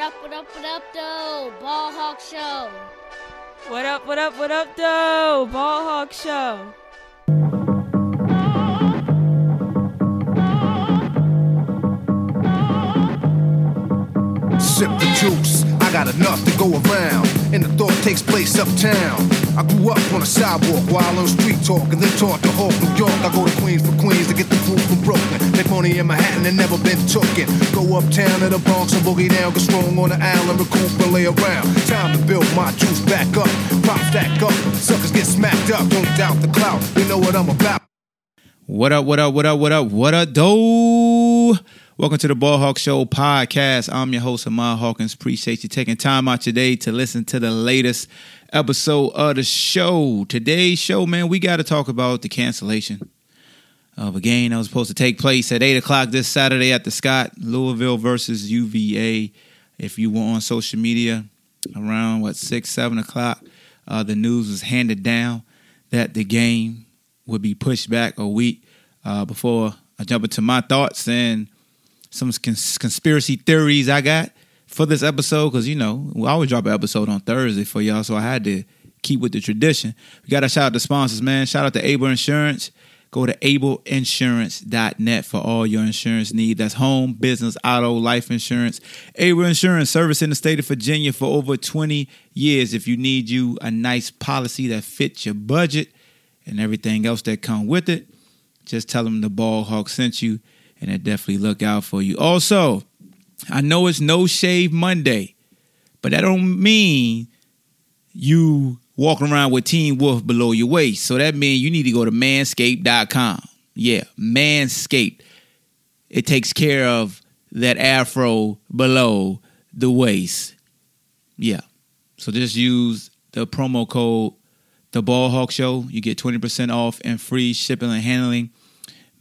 up, what up, what up, though? Ball Hawk Show. What up, what up, what up, though? Ball Hawk Show. Sip the juice, I got enough to go around. And the thought takes place uptown. I grew up on a sidewalk while on street talk and then taught to Hawk, New York. I go to Queens for Queens to get the food from Brooklyn. Make money in Manhattan and never been tooken. Go uptown to the Bronx and boogie down, get strong on the island, recoup and lay around. Time to build my juice back up, pop stack up. Suckers get smacked up, don't doubt the clout. You know what I'm about. What up, what up, what up, what up, what up, do? Welcome to the Ball Hawk Show podcast. I'm your host, Ahmad Hawkins. Appreciate you taking time out today to listen to the latest episode of the show. Today's show, man, we got to talk about the cancellation of a game that was supposed to take place at 8 o'clock this Saturday at the Scott, Louisville versus UVA. If you were on social media around, what, 6, 7 o'clock, uh, the news was handed down that the game would be pushed back a week uh, before I jump into my thoughts and some cons- conspiracy theories I got for this episode because you know we always drop an episode on Thursday for y'all, so I had to keep with the tradition. We got to shout out the sponsors, man. Shout out to Able Insurance. Go to ableinsurance.net for all your insurance needs. That's home, business, auto, life insurance. Able Insurance service in the state of Virginia for over 20 years. If you need you a nice policy that fits your budget and everything else that come with it, just tell them the Ball Hawk sent you and they definitely look out for you. Also, I know it's no shave Monday, but that don't mean you walking around with Teen Wolf below your waist. So that means you need to go to manscaped.com. Yeah, Manscaped. It takes care of that afro below the waist. Yeah. So just use the promo code the Ball Hawk Show. You get 20% off and free shipping and handling.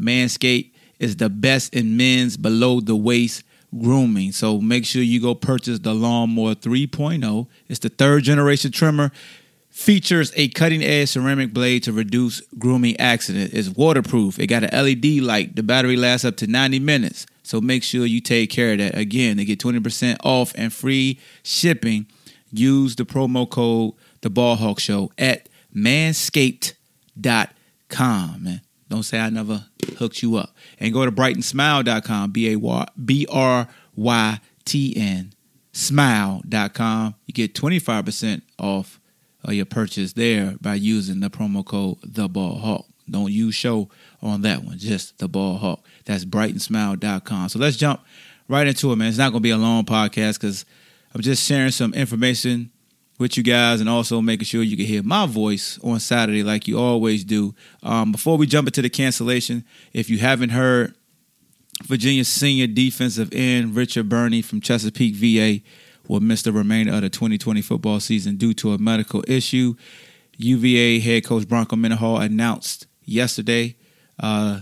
Manscaped is the best in men's below the waist grooming. So make sure you go purchase the Lawnmower 3.0. It's the third generation trimmer. Features a cutting edge ceramic blade to reduce grooming accident. It's waterproof. It got an LED light. The battery lasts up to 90 minutes. So make sure you take care of that. Again, to get 20% off and free shipping, use the promo code The Ball Hawk Show at manscaped.com. Man. Don't say I never hooked you up. And go to brytnsmile.com, B R Y T N, smile.com. You get 25% off of your purchase there by using the promo code The Ball Hawk. Don't use show on that one, just The Ball Hawk. That's brytnsmile.com. So let's jump right into it, man. It's not going to be a long podcast because I'm just sharing some information with you guys and also making sure you can hear my voice on Saturday like you always do. Um, before we jump into the cancellation, if you haven't heard, Virginia senior defensive end Richard Burney from Chesapeake VA will miss the remainder of the 2020 football season due to a medical issue. UVA head coach Bronco Mendenhall announced yesterday uh,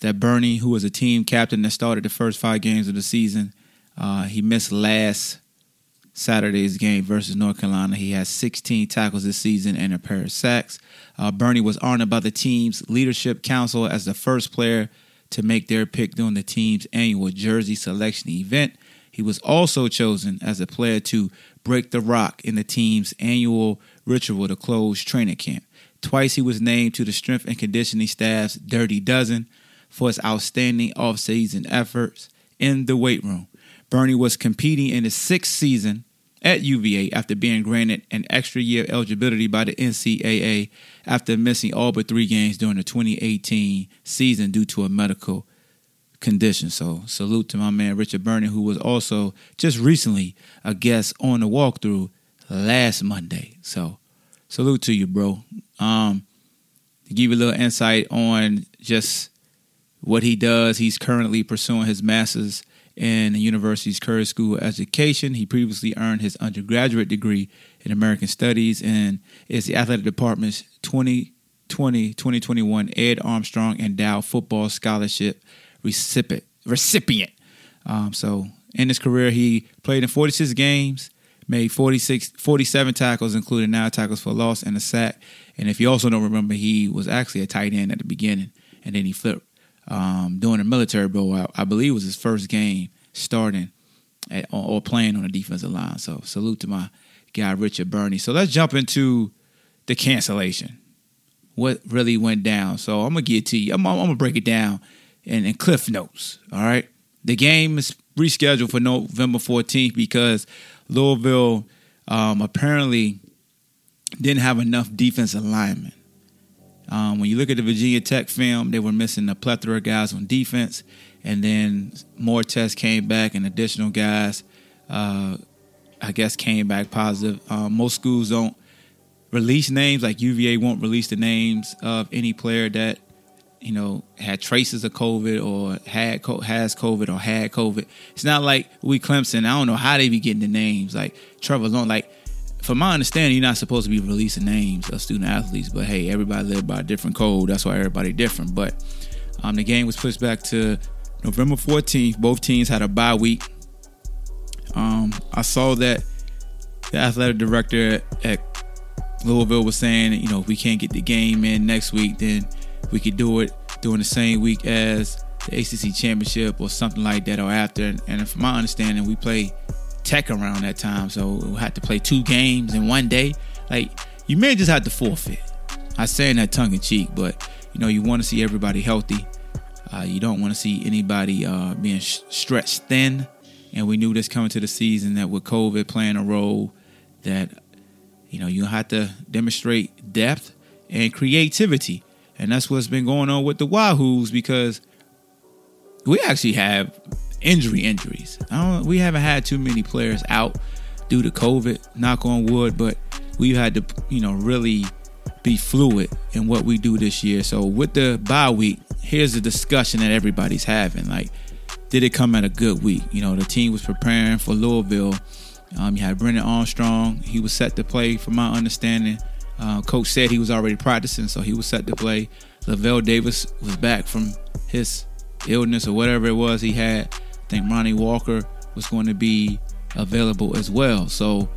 that Burney, who was a team captain that started the first five games of the season, uh, he missed last Saturday's game versus North Carolina. He has 16 tackles this season and a pair of sacks. Uh, Burney was honored by the team's leadership council as the first player to make their pick during the team's annual jersey selection event. He was also chosen as a player to break the rock in the team's annual ritual to close training camp. Twice he was named to the strength and conditioning staff's Dirty Dozen for his outstanding offseason efforts in the weight room. Burney was competing in his sixth season at UVA after being granted an extra year eligibility by the NCAA after missing all but three games during the 2018 season due to a medical condition. So, salute to my man Richard Burney, who was also just recently a guest on the walkthrough last Monday. So, salute to you, bro. Um, to give you a little insight on just what he does, he's currently pursuing his master's in the university's Curry School of Education. He previously earned his undergraduate degree in American Studies and is the athletic department's 2020 2021 Ed Armstrong Endowed Football Scholarship recipient. recipient. Um, so, in his career, he played in 46 games, made 46, 47 tackles, including nine tackles for loss and a sack. And if you also don't remember, he was actually a tight end at the beginning, and then he flipped um, during the military bowl. I, I, believe it was his first game starting at, or, playing on the defensive line. So salute to my guy Richard Burney. So let's jump into the cancellation. What really went down? So I'm gonna get to you. I'm, I'm gonna break it down in, in cliff notes. All right. The game is rescheduled for November 14th because Louisville um, apparently didn't have enough defensive linemen. Um, when you look at the Virginia Tech film, they were missing a plethora of guys on defense, and then more tests came back, and additional guys, uh, I guess, came back positive. Um, most schools don't release names, like UVA won't release the names of any player that you know had traces of COVID or had has COVID or had COVID. It's not like we Clemson. I don't know how they be getting the names. Like Trevor Lawrence, like from my understanding, you're not supposed to be releasing names of student athletes, but hey, everybody live by a different code. That's why everybody different. But um, the game was pushed back to November 14th. Both teams had a bye week. Um, I saw that the athletic director at Louisville was saying, you know, if we can't get the game in next week, then we could do it during the same week as the ACC championship or something like that or after. And from my understanding, we play Tech around that time, so we'll have to play two games in one day. Like you may just have to forfeit. I say in that tongue in cheek, but you know you want to see everybody healthy. Uh, you don't want to see anybody uh, being sh- stretched thin. And we knew this coming to the season that with COVID playing a role, that you know you have to demonstrate depth and creativity, and that's what's been going on with the Wahoos because we actually have injury injuries. we haven't had too many players out due to COVID, knock on wood, but we've had to, you know, really be fluid in what we do this year. So with the bye week, here's the discussion that everybody's having. Like, did it come at a good week? You know, the team was preparing for Louisville. Um, you had Brendan Armstrong. He was set to play, from my understanding. Uh, coach said he was already practicing, so he was set to play. Lavel Davis was back from his illness or whatever it was he had. I think Ronnie Walker was going to be available as well. So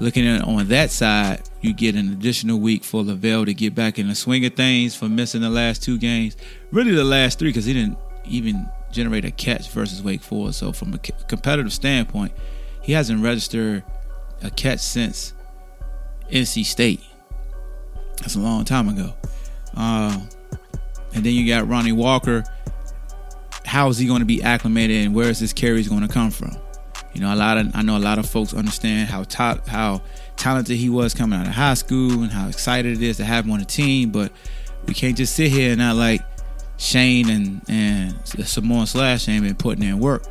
looking at on that side, you get an additional week for Lavel to get back in the swing of things for missing the last two games. Really, the last three because he didn't even generate a catch versus Wake Forest. So from a competitive standpoint, he hasn't registered a catch since NC State. That's a long time ago. Uh, and then you got Ronnie Walker how is he going to be acclimated and where is his carries going to come from? You know, a lot of I know a lot of folks understand how top how talented he was coming out of high school and how excited it is to have him on the team, but we can't just sit here and not like Shane and and Samoan Slash ain't been putting in work.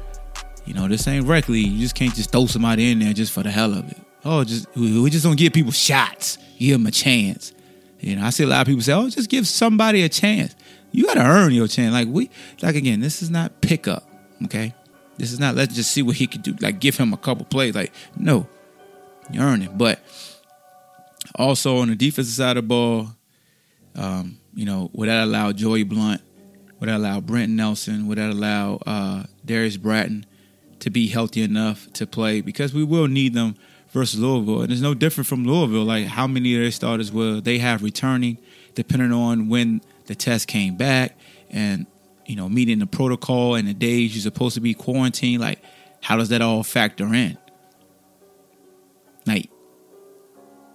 You know, this ain't regularly. You just can't just throw somebody in there just for the hell of it. Oh, just we just don't give people shots. Give them a chance. You know, I see a lot of people say, "Oh, just give somebody a chance." You got to earn your chance. Like we, like again, this is not pickup. Okay, this is not let's just see what he could do. Like give him a couple plays. Like no, you earn it. But also on the defensive side of the ball, um, you know, would that allow Joey Blount? Would that allow Brent Nelson? Would that allow uh, Darrius Bratton to be healthy enough to play? Because we will need them versus Louisville, and it's no different from Louisville. Like how many of their starters will they have returning, depending on when the test came back and you know meeting the protocol and the days you're supposed to be quarantined like how does that all factor in? Like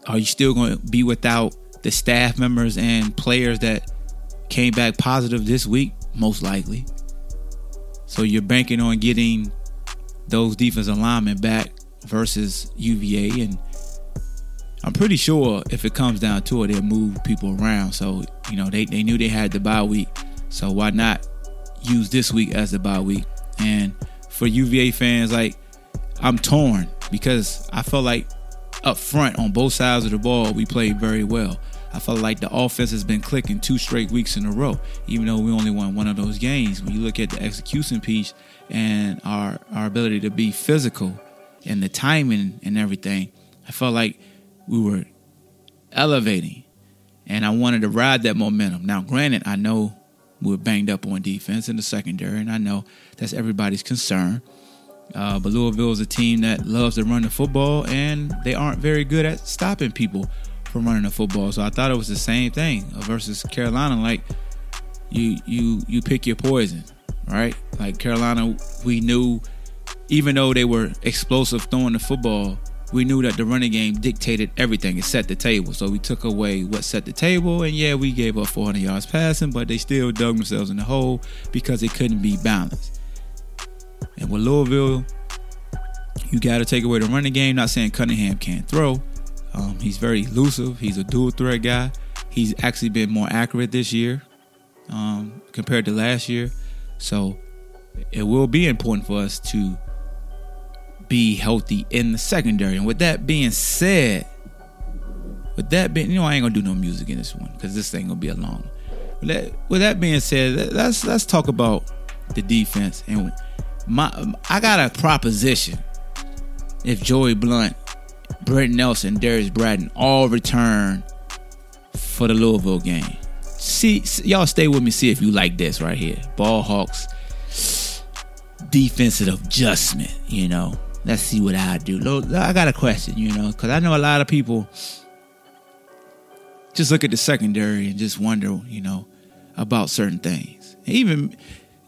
are you still going to be without the staff members and players that came back positive this week? Most likely. So you're banking on getting those defensive linemen back versus UVA and I'm pretty sure if it comes down to it, they'll move people around. So, you know, they, they knew they had the bye week. So why not use this week as the bye week? And for UVA fans, like, I'm torn because I felt like up front on both sides of the ball, we played very well. I felt like the offense has been clicking two straight weeks in a row, even though we only won one of those games. When you look at the execution piece and our our ability to be physical and the timing and everything, I felt like we were elevating, and I wanted to ride that momentum. Now, granted, I know we are banged up on defense in the secondary, and I know that's everybody's concern. Uh, but Louisville is a team that loves to run the football, and they aren't very good at stopping people from running the football. So I thought it was the same thing versus Carolina. Like you, you, you pick your poison, right? Like Carolina, we knew even though they were explosive throwing the football, we knew that the running game dictated everything. It set the table. So we took away what set the table, and yeah, we gave up 400 yards passing, but they still dug themselves in the hole because it couldn't be balanced. And with Louisville, you got to take away the running game. Not saying Cunningham can't throw. Um, he's very elusive. He's a dual threat guy. He's actually been more accurate this year um, compared to last year. So it will be important for us to be healthy in the secondary. And with that being said, with that being, you know, I ain't gonna do no music in this one because this thing gonna be a long. With that, with that being said, let's let's talk about the defense. And my, I got a proposition. If Joey Blount, Brent Nelson, Darrius Bratton all return for the Louisville game, see, y'all stay with me. See if you like this right here. Ball Hawks defensive adjustment. You know, let's see what I do. I got a question, you know, because I know a lot of people just look at the secondary and just wonder, you know, about certain things. Even,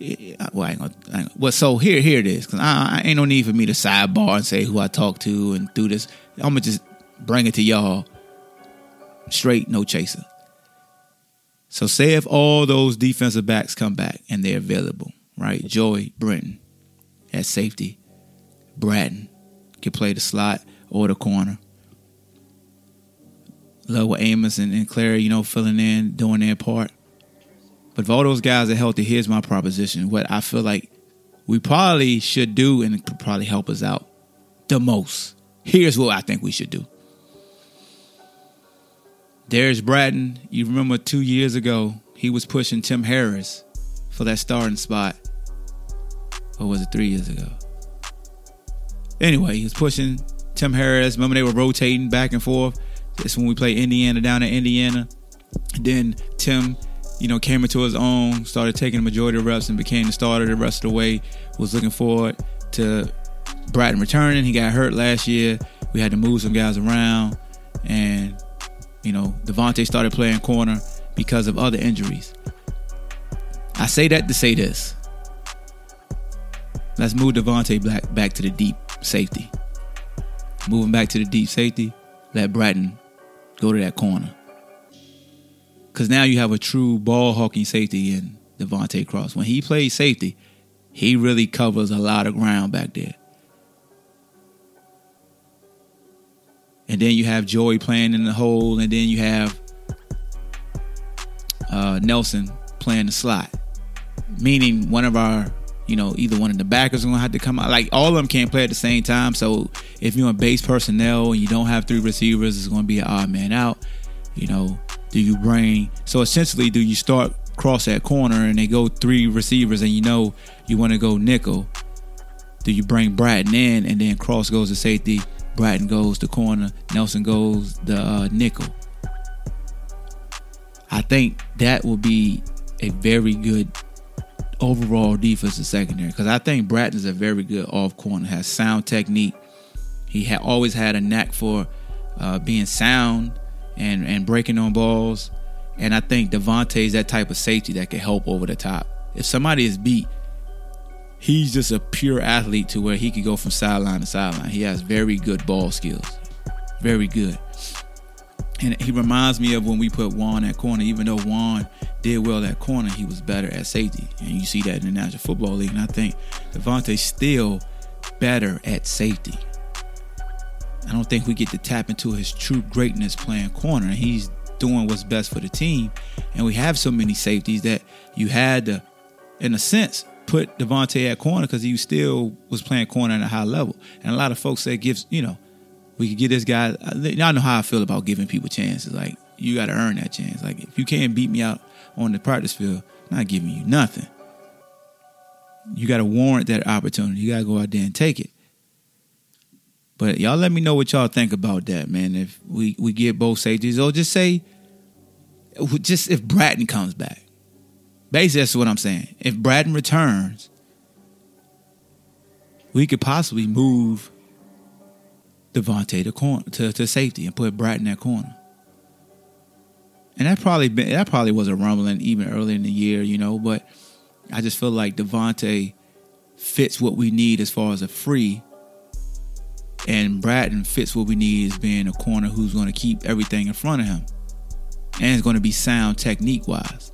eh, well, I ain't gonna, I ain't, well, so here, here it is, because I, I, ain't no need for me to sidebar and say who I talk to and do this. I'm gonna just bring it to y'all straight, no chaser. So, say if all those defensive backs come back and they're available, right? Joy Brenton at safety, Bratton can play the slot or the corner. Love with Amos and, and Clary, you know, filling in, doing their part. But if all those guys are healthy, here's my proposition. What I feel like we probably should do and could probably help us out the most. Here's what I think we should do. Darrius Bratton, you remember two years ago, he was pushing Tim Harris for that starting spot. Or was it three years ago? Anyway, he was pushing Tim Harris. Remember they were rotating back and forth. That's when we played Indiana down in Indiana. Then Tim, you know, came into his own, started taking the majority of reps and became the starter the rest of the way. Was looking forward to Bratton returning. He got hurt last year. We had to move some guys around. And, you know, Devontae started playing corner because of other injuries. I say that to say this. Let's move Devontae back, back to the deep safety. Moving back to the deep safety, let Bratton go to that corner. Because now you have a true ball hawking safety in Devontae Cross. When he plays safety, he really covers a lot of ground back there. And then you have Joey playing in the hole, and then you have uh, Nelson playing the slot. Meaning one of our you know, either one of the backers are gonna have to come out. Like all of them can't play at the same time. So if you're in base personnel and you don't have three receivers, it's gonna be an odd man out. You know, do you bring so essentially do you start cross that corner and they go three receivers and you know you want to go nickel? Do you bring Bratton in and then cross goes to safety, Bratton goes to corner, Nelson goes the uh, nickel? I think that will be a very good overall defensive secondary because I think Bratton is a very good off corner, has sound technique. He had always had a knack for uh, being sound and and breaking on balls. And I think Devontae is that type of safety that can help over the top. If somebody is beat, he's just a pure athlete to where he could go from sideline to sideline. He has very good ball skills, very good. And he reminds me of when we put Juan at corner, even though Juan did well at corner, he was better at safety. And you see that in the National Football League. And I think Devontae's still better at safety. I don't think we get to tap into his true greatness playing corner. And he's doing what's best for the team. And we have so many safeties that you had to, in a sense, put Devontae at corner because he still was playing corner at a high level. And a lot of folks say gives, you know, we could get this guy. Y'all know how I feel about giving people chances. Like you got to earn that chance. Like if you can't beat me out on the practice field, I'm not giving you nothing. You got to warrant that opportunity. You got to go out there and take it. But y'all let me know what y'all think about that, man. If we we get both safeties, or just say, just if Bratton comes back. Basically, that's what I'm saying. If Bratton returns, we could possibly move Devontae to corner to, to safety and put Bratton at corner. And that probably been that probably was a rumbling even earlier in the year, you know, but I just feel like Devontae fits what we need as far as a free. And Bratton fits what we need as being a corner who's going to keep everything in front of him. And it's going to be sound technique wise.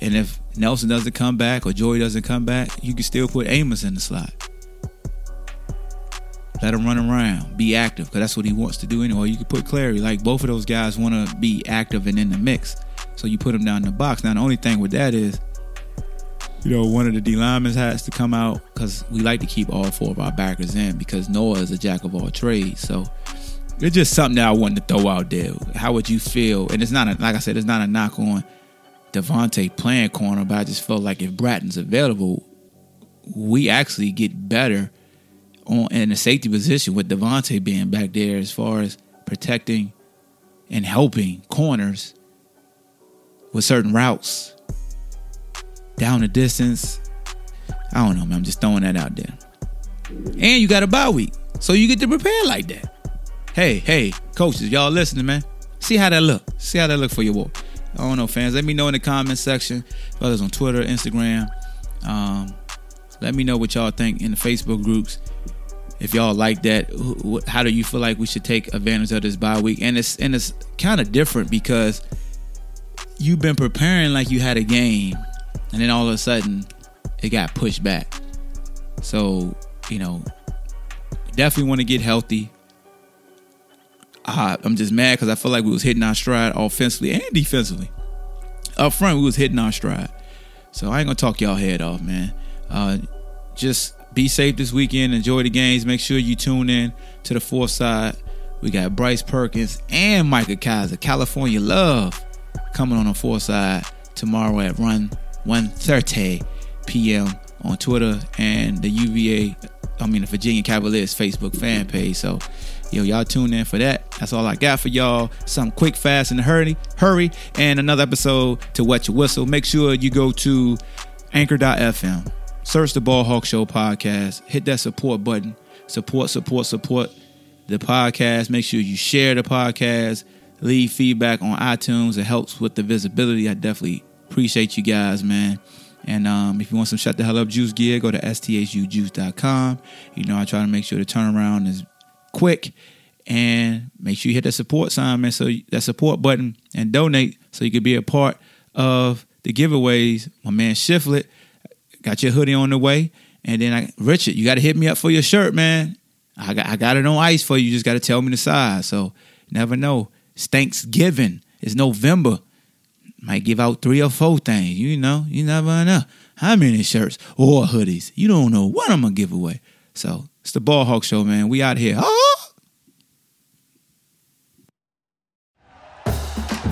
And if Nelson doesn't come back or Joey doesn't come back, you can still put Amos in the slot. Let him run around, be active, because that's what he wants to do anyway. You can put Clary. Like both of those guys want to be active and in the mix. So you put them down in the box. Now the only thing with that is, you know, one of the D linemen has to come out because we like to keep all four of our backers in because Noah is a jack of all trades. So it's just something that I wanted to throw out there. How would you feel? And it's not a, like I said, it's not a knock on Devontae playing corner, but I just felt like if Bratton's available, we actually get better on in a safety position with Devontae being back there as far as protecting and helping corners with certain routes down the distance. I don't know, man. I'm just throwing that out there. And you got a bye week, so you get to prepare like that. Hey, hey, coaches, y'all listening, man? See how that look. See how that look for your boy. I don't know, fans. Let me know in the comment section, whether it's on Twitter, Instagram. Um, let me know what y'all think in the Facebook groups. If y'all like that, how do you feel like we should take advantage of this bye week? And it's and it's kind of different because you've been preparing like you had a game, and then all of a sudden it got pushed back. So you know, definitely want to get healthy. Uh, I'm just mad because I feel like we was hitting our stride offensively and defensively. Up front, we was hitting our stride. So I ain't gonna talk y'all head off, man. Uh, just be safe this weekend. Enjoy the games. Make sure you tune in to the fourth side. We got Bryce Perkins and Micah Kiser, California Love, coming on the fourth side tomorrow at run 1:30 p.m. on Twitter and the UVA, I mean the Virginia Cavaliers Facebook fan page. So, yo, y'all tune in for that. That's all I got for y'all. Some quick, fast, and hurry, hurry, and another episode to wet your whistle. Make sure you go to Anchor.fm search the Ball Hawk Show podcast, hit that support button, support, support, support the podcast. Make sure you share the podcast, leave feedback on iTunes. It helps with the visibility. I definitely appreciate you guys, man. And um, if you want some shut the hell up juice gear, go to sthujuice.com. You know, I try to make sure the turnaround is quick and make sure you hit that support sign, man. So that support button and donate so you can be a part of the giveaways. My man Shiflet Got your hoodie on the way. And then I, Richard, you got to hit me up for your shirt, man. I got, I got it on ice for you. You just got to tell me the size. So never know. It's Thanksgiving. It's November. Might give out three or four things. You know, you never know how many shirts or hoodies. You don't know what I'm gonna give away. So it's the Ball Hawk Show, man. We out here. Oh!